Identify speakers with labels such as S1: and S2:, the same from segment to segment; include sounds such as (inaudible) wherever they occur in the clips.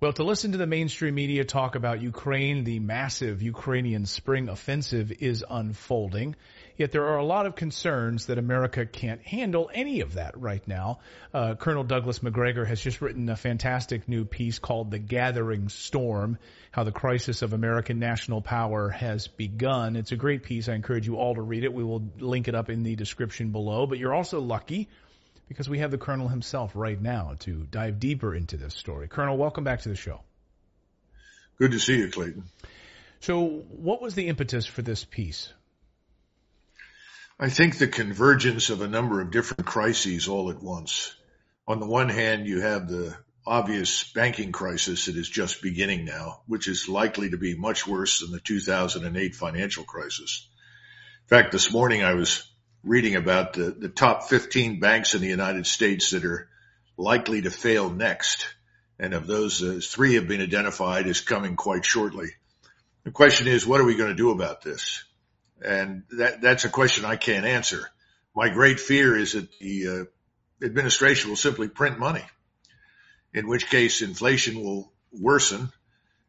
S1: Well, to listen to the mainstream media talk about Ukraine, the massive Ukrainian spring offensive is unfolding. Yet there are a lot of concerns that America can't handle any of that right now. Uh, Colonel Douglas Macgregor has just written a fantastic new piece called The Gathering Storm, how the crisis of American national power has begun. It's a great piece. I encourage you all to read it. We will link it up in the description below, but you're also lucky because we have the Colonel himself right now to dive deeper into this story. Colonel, welcome back to the show.
S2: Good to see you, Clayton.
S1: So, what was the impetus for this piece?
S2: I think the convergence of a number of different crises all at once. On the one hand, you have the obvious banking crisis that is just beginning now, which is likely to be much worse than the 2008 financial crisis. In fact, this morning I was reading about the, the top 15 banks in the United States that are likely to fail next. And of those, uh, three have been identified as coming quite shortly. The question is, what are we going to do about this? And that, that's a question I can't answer. My great fear is that the uh, administration will simply print money, in which case inflation will worsen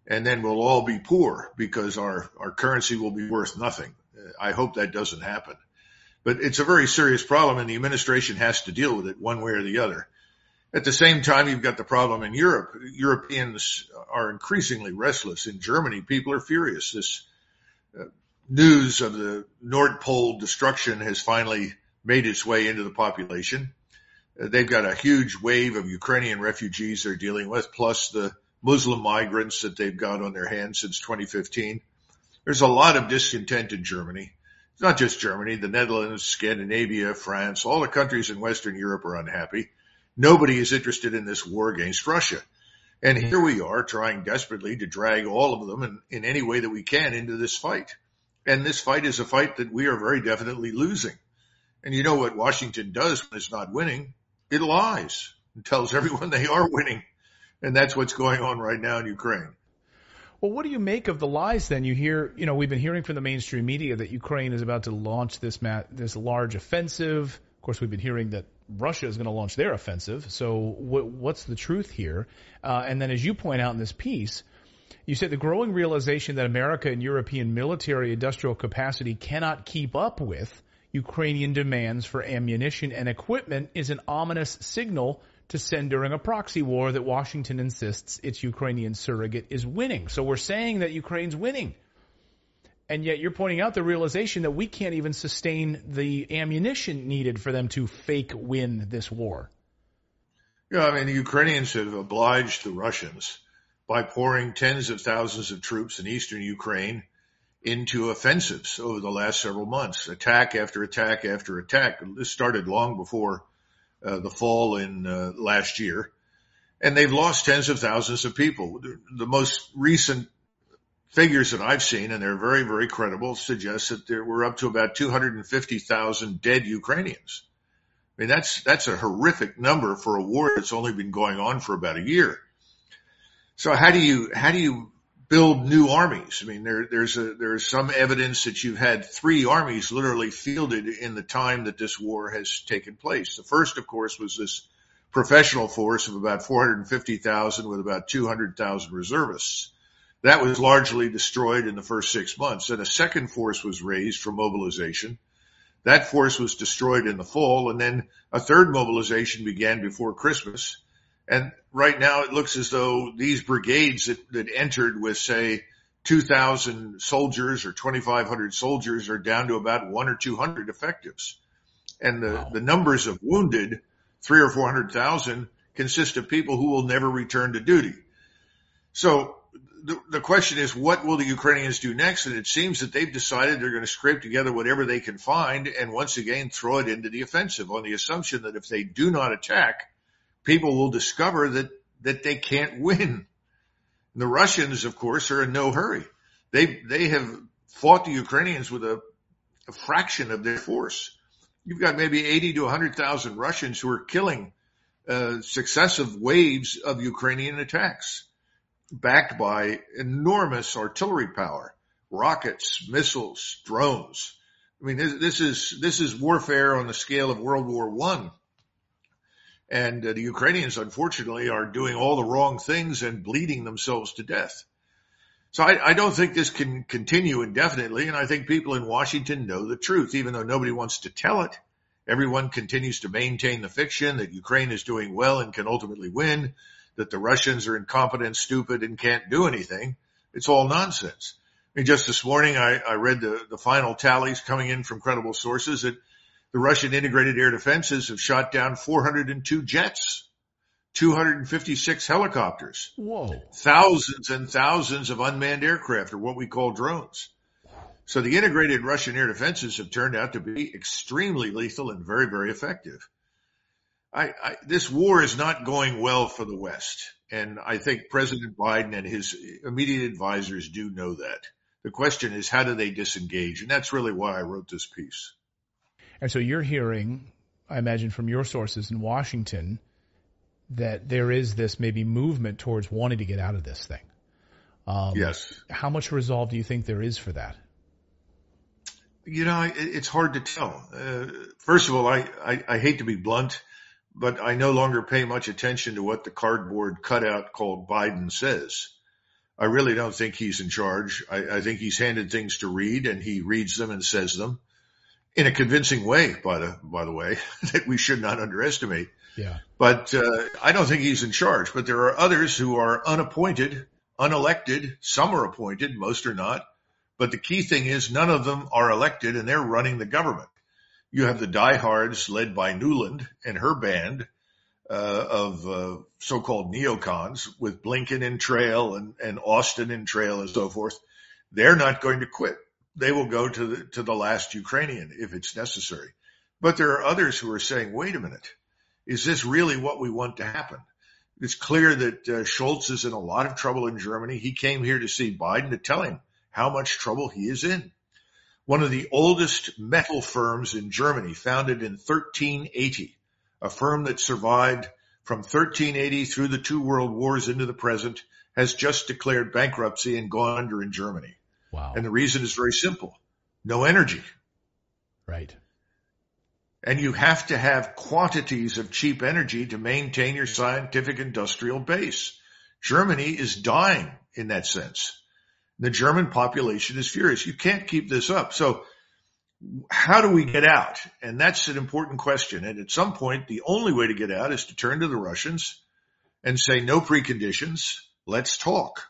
S2: and then we'll all be poor because our, our currency will be worth nothing. I hope that doesn't happen. But it's a very serious problem and the administration has to deal with it one way or the other. At the same time, you've got the problem in Europe. Europeans are increasingly restless. In Germany, people are furious. This uh, news of the Nord Pole destruction has finally made its way into the population. Uh, they've got a huge wave of Ukrainian refugees they're dealing with, plus the Muslim migrants that they've got on their hands since 2015. There's a lot of discontent in Germany. Not just Germany, the Netherlands, Scandinavia, France, all the countries in Western Europe are unhappy. Nobody is interested in this war against Russia. And here we are trying desperately to drag all of them in, in any way that we can into this fight. And this fight is a fight that we are very definitely losing. And you know what Washington does when it's not winning? It lies and tells everyone they are winning. And that's what's going on right now in Ukraine.
S1: Well, what do you make of the lies then? You hear, you know, we've been hearing from the mainstream media that Ukraine is about to launch this mat, this large offensive. Of course, we've been hearing that Russia is going to launch their offensive. So, what's the truth here? Uh, and then, as you point out in this piece, you said the growing realization that America and European military industrial capacity cannot keep up with Ukrainian demands for ammunition and equipment is an ominous signal to send during a proxy war that Washington insists its Ukrainian surrogate is winning. So we're saying that Ukraine's winning. And yet you're pointing out the realization that we can't even sustain the ammunition needed for them to fake win this war.
S2: Yeah, I mean, the Ukrainians have obliged the Russians by pouring tens of thousands of troops in eastern Ukraine into offensives over the last several months, attack after attack after attack. This started long before uh, the fall in uh, last year, and they've lost tens of thousands of people. The, the most recent figures that I've seen, and they're very, very credible, suggest that there were up to about 250,000 dead Ukrainians. I mean, that's, that's a horrific number for a war that's only been going on for about a year. So how do you, how do you build new armies. I mean, there, there's a, there's some evidence that you've had three armies literally fielded in the time that this war has taken place. The first, of course, was this professional force of about 450,000 with about 200,000 reservists. That was largely destroyed in the first six months. And a second force was raised for mobilization. That force was destroyed in the fall. And then a third mobilization began before Christmas and right now it looks as though these brigades that, that entered with say 2000 soldiers or 2500 soldiers are down to about one or 200 effectives. And the, wow. the numbers of wounded, three or 400,000 consist of people who will never return to duty. So the, the question is, what will the Ukrainians do next? And it seems that they've decided they're going to scrape together whatever they can find and once again throw it into the offensive on the assumption that if they do not attack, people will discover that, that they can't win. The Russians, of course, are in no hurry. They, they have fought the Ukrainians with a, a fraction of their force. You've got maybe 80 to 100,000 Russians who are killing uh, successive waves of Ukrainian attacks backed by enormous artillery power, rockets, missiles, drones. I mean, this, this is, this is warfare on the scale of World War One And uh, the Ukrainians, unfortunately, are doing all the wrong things and bleeding themselves to death. So I, I, don't think this can continue indefinitely. And I think people in Washington know the truth, even though nobody wants to tell it. Everyone continues to maintain the fiction that Ukraine is doing well and can ultimately win, that the Russians are incompetent, stupid, and can't do anything. It's all nonsense. I mean, just this morning, I, I read the, the final tallies coming in from credible sources that the Russian integrated air defenses have shot down 402 jets, 256 helicopters,
S1: Whoa.
S2: thousands and thousands of unmanned aircraft or what we call drones. So the integrated Russian air defenses have turned out to be extremely lethal and very, very effective. I, I, this war is not going well for the West. And I think President Biden and his immediate advisors do know that. The question is, how do they disengage? And that's really why I wrote this piece.
S1: And so you're hearing, I imagine from your sources in Washington, that there is this maybe movement towards wanting to get out of this thing.
S2: Um, yes.
S1: How much resolve do you think there is for that?
S2: You know, it's hard to tell. Uh, first of all, I, I, I hate to be blunt, but I no longer pay much attention to what the cardboard cutout called Biden says. I really don't think he's in charge. I, I think he's handed things to read and he reads them and says them in a convincing way, by the, by the way, (laughs) that we should not underestimate.
S1: Yeah.
S2: But, uh, I don't think he's in charge, but there are others who are unappointed, unelected. Some are appointed, most are not. But the key thing is none of them are elected and they're running the government. You have the diehards led by Nuland and her band uh, of uh, so-called neocons with Blinken in trail and, and Austin in trail and so forth, they're not going to quit. They will go to the, to the last Ukrainian if it's necessary. But there are others who are saying, wait a minute, is this really what we want to happen? It's clear that uh, Scholz is in a lot of trouble in Germany. He came here to see Biden to tell him how much trouble he is in. One of the oldest metal firms in Germany, founded in 1380, a firm that survived from 1380 through the two world wars into the present, has just declared bankruptcy and gone under in Germany.
S1: Wow.
S2: And the reason is very simple. No energy.
S1: Right.
S2: And you have to have quantities of cheap energy to maintain your scientific industrial base. Germany is dying in that sense. The German population is furious. You can't keep this up. So how do we get out? And that's an important question. And at some point, the only way to get out is to turn to the Russians and say, no preconditions. Let's talk.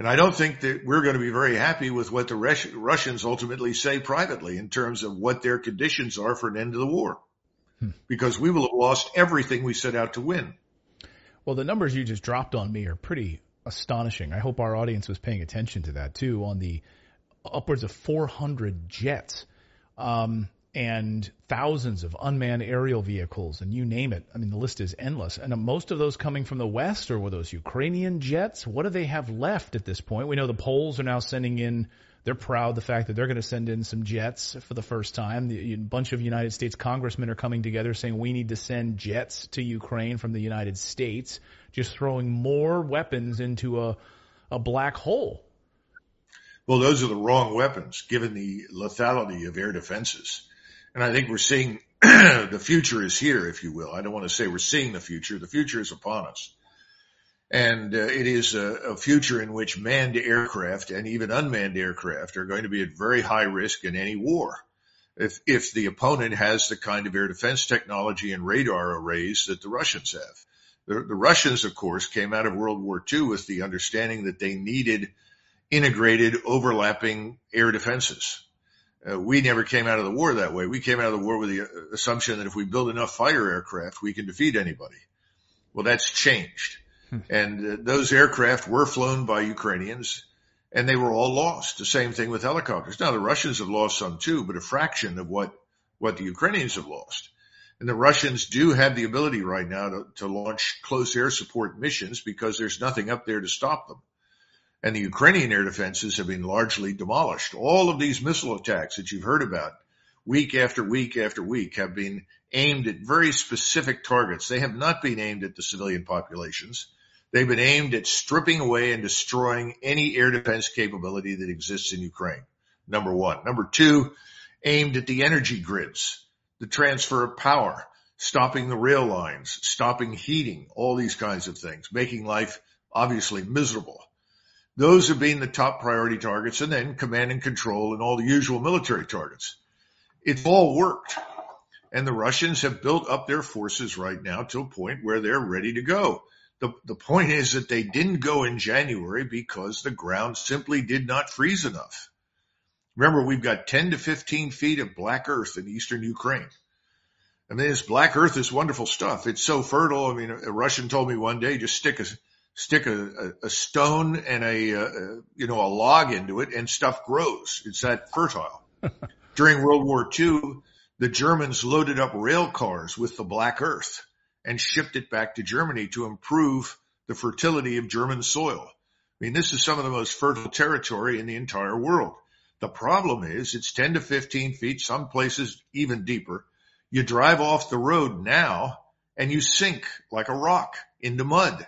S2: And I don't think that we're going to be very happy with what the Russians ultimately say privately in terms of what their conditions are for an end to the war. Hmm. Because we will have lost everything we set out to win.
S1: Well, the numbers you just dropped on me are pretty astonishing. I hope our audience was paying attention to that too on the upwards of 400 jets, um, and thousands of unmanned aerial vehicles, and you name it. I mean, the list is endless. And most of those coming from the West, or were those Ukrainian jets? What do they have left at this point? We know the Poles are now sending in. They're proud the fact that they're going to send in some jets for the first time. A bunch of United States congressmen are coming together saying we need to send jets to Ukraine from the United States, just throwing more weapons into a a black hole.
S2: Well, those are the wrong weapons given the lethality of air defenses. And I think we're seeing (clears throat) the future is here, if you will. I don't want to say we're seeing the future. The future is upon us. And uh, it is a, a, future in which manned aircraft and even unmanned aircraft are going to be at very high risk in any war. If, if the opponent has the kind of air defense technology and radar arrays that the Russians have. The, the Russians, of course, came out of World War II with the understanding that they needed integrated overlapping air defenses. Uh, we never came out of the war that way. We came out of the war with the uh, assumption that if we build enough fighter aircraft, we can defeat anybody. Well, that's changed. Hmm. And uh, those aircraft were flown by Ukrainians and they were all lost. The same thing with helicopters. Now the Russians have lost some too, but a fraction of what, what the Ukrainians have lost. And the Russians do have the ability right now to, to launch close air support missions because there's nothing up there to stop them and the Ukrainian air defenses have been largely demolished. All of these missile attacks that you've heard about week after week after week have been aimed at very specific targets. They have not been aimed at the civilian populations. They've been aimed at stripping away and destroying any air defense capability that exists in Ukraine. Number one. Number two, aimed at the energy grids, the transfer of power, stopping the rail lines, stopping heating, all these kinds of things, making life obviously miserable. Those have been the top priority targets and then command and control and all the usual military targets. It's all worked. And the Russians have built up their forces right now to a point where they're ready to go. The, the point is that they didn't go in January because the ground simply did not freeze enough. Remember, we've got 10 to 15 feet of black earth in eastern Ukraine. I mean, this black earth is wonderful stuff. It's so fertile. I mean, a Russian told me one day, just stick a, stick a, a, stone and a, a, you know, a log into it and stuff grows. It's that fertile. (laughs) During World War II, the Germans loaded up rail cars with the black earth and shipped it back to Germany to improve the fertility of German soil. I mean, this is some of the most fertile territory in the entire world. The problem is it's 10 to 15 feet, some places even deeper. You drive off the road now and you sink like a rock into mud.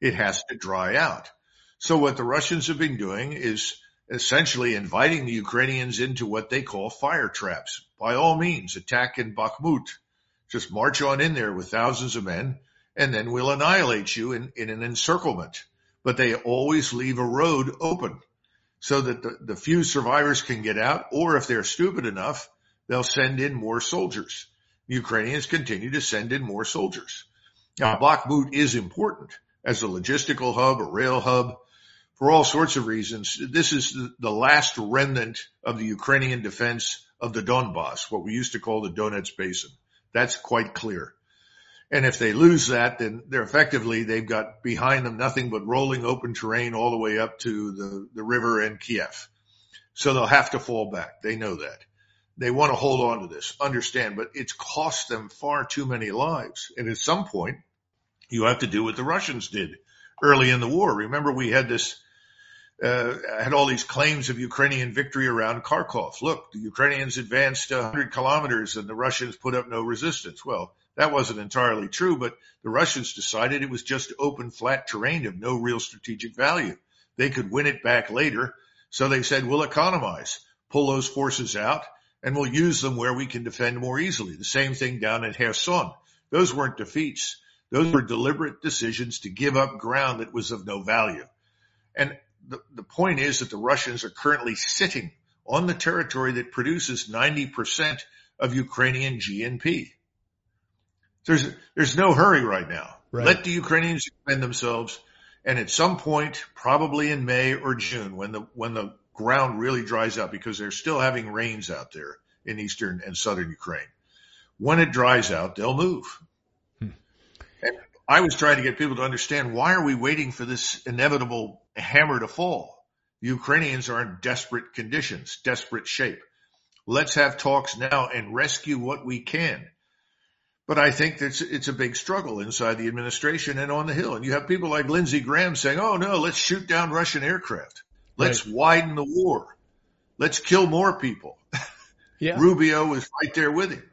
S2: It has to dry out. So what the Russians have been doing is essentially inviting the Ukrainians into what they call fire traps. By all means, attack in Bakhmut. Just march on in there with thousands of men and then we'll annihilate you in, in an encirclement. But they always leave a road open so that the, the few survivors can get out, or if they're stupid enough, they'll send in more soldiers. Ukrainians continue to send in more soldiers. Now, Bakhmut is important as a logistical hub, a rail hub, for all sorts of reasons. This is the, last remnant of the Ukrainian defense of the Donbass, what we used to call the Donetsk Basin. That's quite clear. And if they lose that, then they're effectively, they've got behind them nothing but rolling open terrain all the way up to the, the river and Kiev. So they'll have to fall back. They know that. They want to hold on to this, understand, but it's cost them far too many lives. And at some point, you have to do what the Russians did early in the war. Remember, we had this, uh, had all these claims of Ukrainian victory around Kharkov. Look, the Ukrainians advanced 100 kilometers and the Russians put up no resistance. Well, that wasn't entirely true, but the Russians decided it was just open, flat terrain of no real strategic value. They could win it back later. So they said, we'll economize, pull those forces out, and we'll use them where we can defend more easily. The same thing down at Kherson. Those weren't defeats. Those were deliberate decisions to give up ground that was of no value. And the, the point is that the Russians are currently sitting on the territory that produces 90% of Ukrainian GNP. There's there's no hurry right now. Right. Let the Ukrainians defend themselves, and at some point, probably in May or June, when the when the ground really dries out, because they're still having rains out there in eastern and southern Ukraine. When it dries out, they'll move. I was trying to get people to understand why are we waiting for this inevitable hammer to fall? The Ukrainians are in desperate conditions, desperate shape. Let's have talks now and rescue what we can. But I think it's, it's a big struggle inside the administration and on the Hill. And you have people like Lindsey Graham saying, oh no, let's shoot down Russian aircraft. Let's right. widen the war. Let's kill more people. Yeah. (laughs) Rubio was right there with him.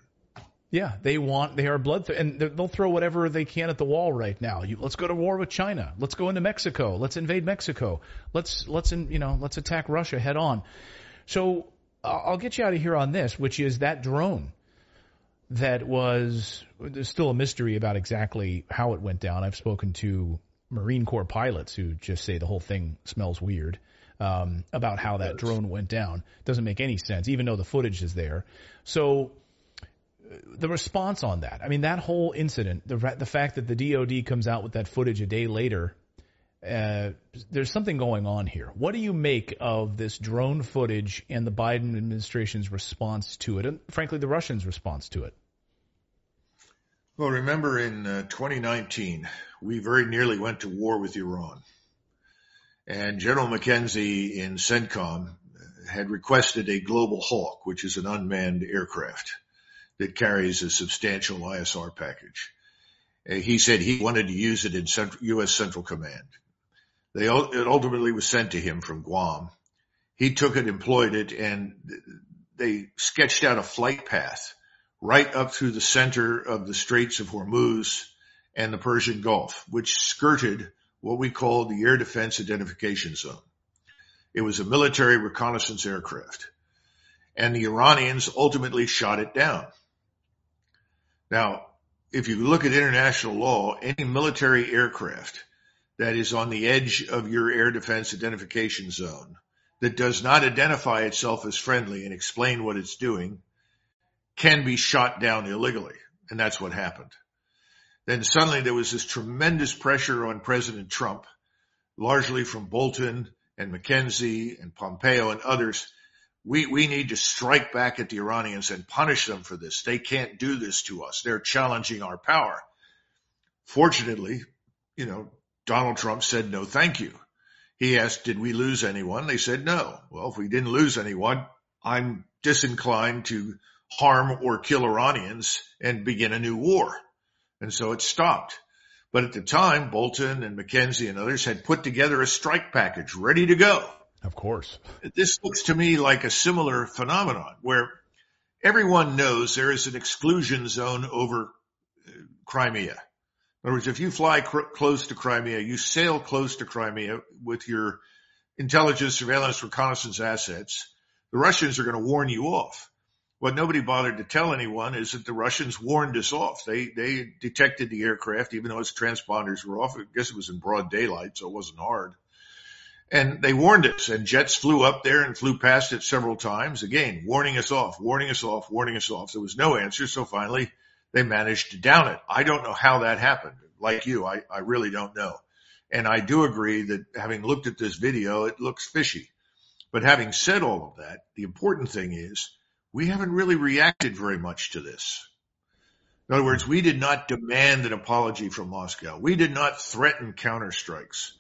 S1: Yeah, they want they are blood and they'll throw whatever they can at the wall right now. You, let's go to war with China. Let's go into Mexico. Let's invade Mexico. Let's let's in, you know let's attack Russia head on. So I'll get you out of here on this, which is that drone that was there's still a mystery about exactly how it went down. I've spoken to Marine Corps pilots who just say the whole thing smells weird um, about how that drone went down. Doesn't make any sense, even though the footage is there. So the response on that, I mean, that whole incident, the the fact that the DoD comes out with that footage a day later uh, there's something going on here. What do you make of this drone footage and the Biden administration's response to it, and frankly, the Russians' response to it?
S2: Well, remember in uh, 2019, we very nearly went to war with Iran. And General McKenzie in CENTCOM had requested a Global Hawk, which is an unmanned aircraft that carries a substantial ISR package. He said he wanted to use it in Central, U.S. Central Command. They, it ultimately was sent to him from Guam. He took it, employed it, and they sketched out a flight path right up through the center of the Straits of Hormuz and the Persian Gulf, which skirted what we call the Air Defense Identification Zone. It was a military reconnaissance aircraft and the Iranians ultimately shot it down. Now, if you look at international law, any military aircraft that is on the edge of your air defense identification zone that does not identify itself as friendly and explain what it's doing can be shot down illegally. And that's what happened. Then suddenly there was this tremendous pressure on President Trump, largely from Bolton and McKenzie and Pompeo and others. We, we need to strike back at the Iranians and punish them for this. They can't do this to us. They're challenging our power. Fortunately, you know, Donald Trump said no thank you. He asked, did we lose anyone? They said no. Well, if we didn't lose anyone, I'm disinclined to harm or kill Iranians and begin a new war. And so it stopped. But at the time, Bolton and McKenzie and others had put together a strike package ready to go.
S1: Of course.
S2: This looks to me like a similar phenomenon where everyone knows there is an exclusion zone over uh, Crimea. In other words, if you fly cr- close to Crimea, you sail close to Crimea with your intelligence, surveillance, reconnaissance assets, the Russians are going to warn you off. What nobody bothered to tell anyone is that the Russians warned us off. They, they detected the aircraft, even though its transponders were off. I guess it was in broad daylight, so it wasn't hard. And they warned us and jets flew up there and flew past it several times. Again, warning us off, warning us off, warning us off. There was no answer. So finally they managed to down it. I don't know how that happened. Like you, I, I really don't know. And I do agree that having looked at this video, it looks fishy. But having said all of that, the important thing is we haven't really reacted very much to this. In other words, we did not demand an apology from Moscow. We did not threaten counterstrikes.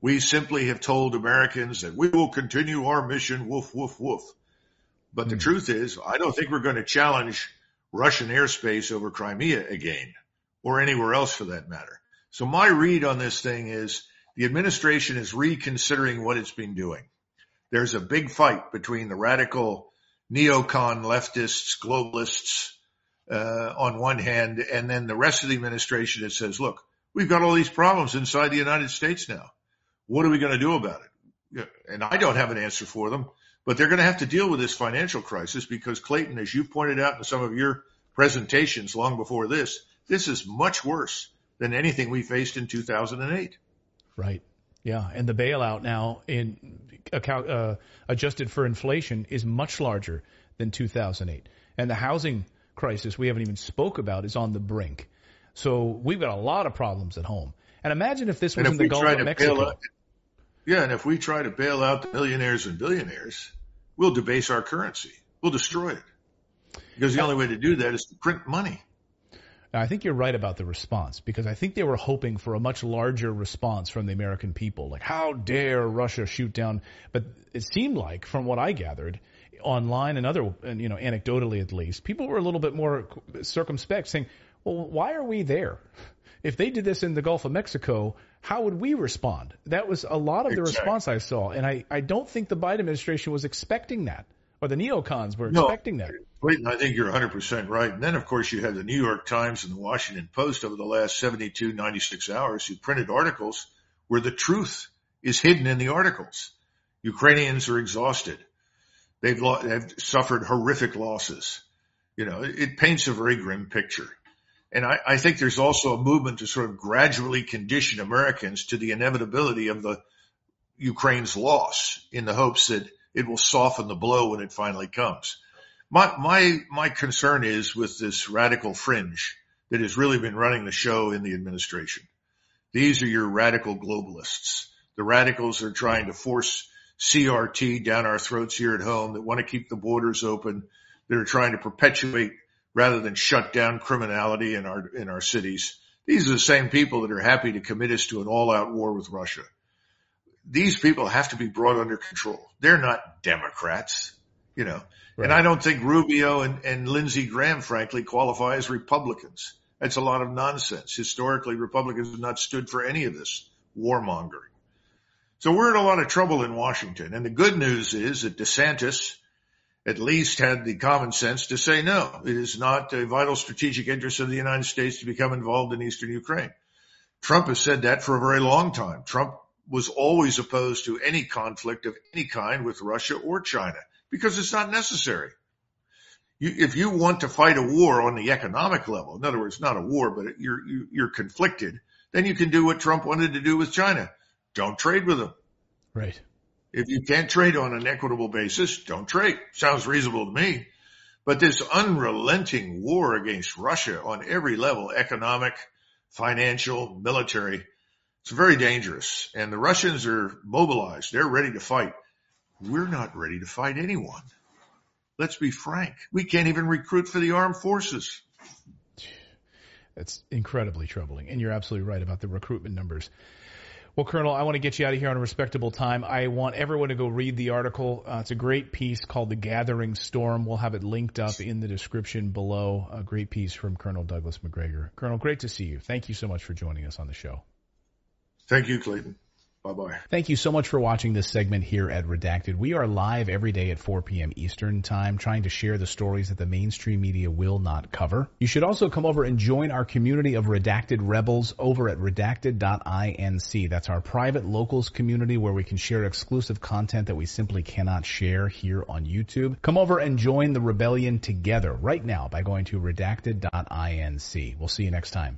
S2: We simply have told Americans that we will continue our mission, woof, woof, woof. But the hmm. truth is, I don't think we're going to challenge Russian airspace over Crimea again, or anywhere else for that matter. So my read on this thing is the administration is reconsidering what it's been doing. There's a big fight between the radical neocon leftists, globalists, uh, on one hand, and then the rest of the administration that says, look, we've got all these problems inside the United States now. What are we going to do about it? And I don't have an answer for them. But they're going to have to deal with this financial crisis because Clayton, as you pointed out in some of your presentations long before this, this is much worse than anything we faced in 2008.
S1: Right. Yeah, and the bailout now in account, uh, adjusted for inflation is much larger than 2008, and the housing crisis we haven't even spoke about is on the brink. So we've got a lot of problems at home. And imagine if this was in the Gulf of Mexico.
S2: Out, yeah, and if we try to bail out the millionaires and billionaires, we'll debase our currency. We'll destroy it. Because the only way to do that is to print money.
S1: I think you're right about the response because I think they were hoping for a much larger response from the American people. Like, how dare Russia shoot down? But it seemed like, from what I gathered, online and other, you know, anecdotally at least, people were a little bit more circumspect, saying, "Well, why are we there? If they did this in the Gulf of Mexico, how would we respond? That was a lot of the exactly. response I saw, and I, I don't think the Biden administration was expecting that, or the neocons were no, expecting that.
S2: Wait, I think you're 100% right. And then, of course, you had the New York Times and the Washington Post over the last 72, 96 hours who printed articles where the truth is hidden in the articles. Ukrainians are exhausted. They've, lo- they've suffered horrific losses. You know, it, it paints a very grim picture. And I, I think there's also a movement to sort of gradually condition Americans to the inevitability of the Ukraine's loss in the hopes that it will soften the blow when it finally comes. My, my, my concern is with this radical fringe that has really been running the show in the administration. These are your radical globalists. The radicals are trying to force CRT down our throats here at home that want to keep the borders open. That are trying to perpetuate rather than shut down criminality in our, in our cities. These are the same people that are happy to commit us to an all out war with Russia. These people have to be brought under control. They're not Democrats, you know, right. and I don't think Rubio and, and Lindsey Graham, frankly, qualify as Republicans. That's a lot of nonsense. Historically, Republicans have not stood for any of this warmongering. So we're in a lot of trouble in Washington. And the good news is that DeSantis at least had the common sense to say no. It is not a vital strategic interest of the United States to become involved in eastern Ukraine. Trump has said that for a very long time. Trump was always opposed to any conflict of any kind with Russia or China because it's not necessary. You, if you want to fight a war on the economic level, in other words, not a war, but you're, you're conflicted, then you can do what Trump wanted to do with China. Don't trade with them.
S1: Right.
S2: If you can't trade on an equitable basis, don't trade. Sounds reasonable to me. But this unrelenting war against Russia on every level, economic, financial, military, it's very dangerous. And the Russians are mobilized. They're ready to fight. We're not ready to fight anyone. Let's be frank. We can't even recruit for the armed forces.
S1: That's incredibly troubling. And you're absolutely right about the recruitment numbers. Well, Colonel, I want to get you out of here on a respectable time. I want everyone to go read the article. Uh, it's a great piece called The Gathering Storm. We'll have it linked up in the description below. A great piece from Colonel Douglas Macgregor. Colonel, great to see you. Thank you so much for joining us on the show.
S2: Thank you, Clayton. Bye bye.
S1: Thank you so much for watching this segment here at Redacted. We are live every day at 4 p.m. Eastern Time, trying to share the stories that the mainstream media will not cover. You should also come over and join our community of Redacted Rebels over at redacted.inc. That's our private locals community where we can share exclusive content that we simply cannot share here on YouTube. Come over and join the rebellion together right now by going to redacted.inc. We'll see you next time.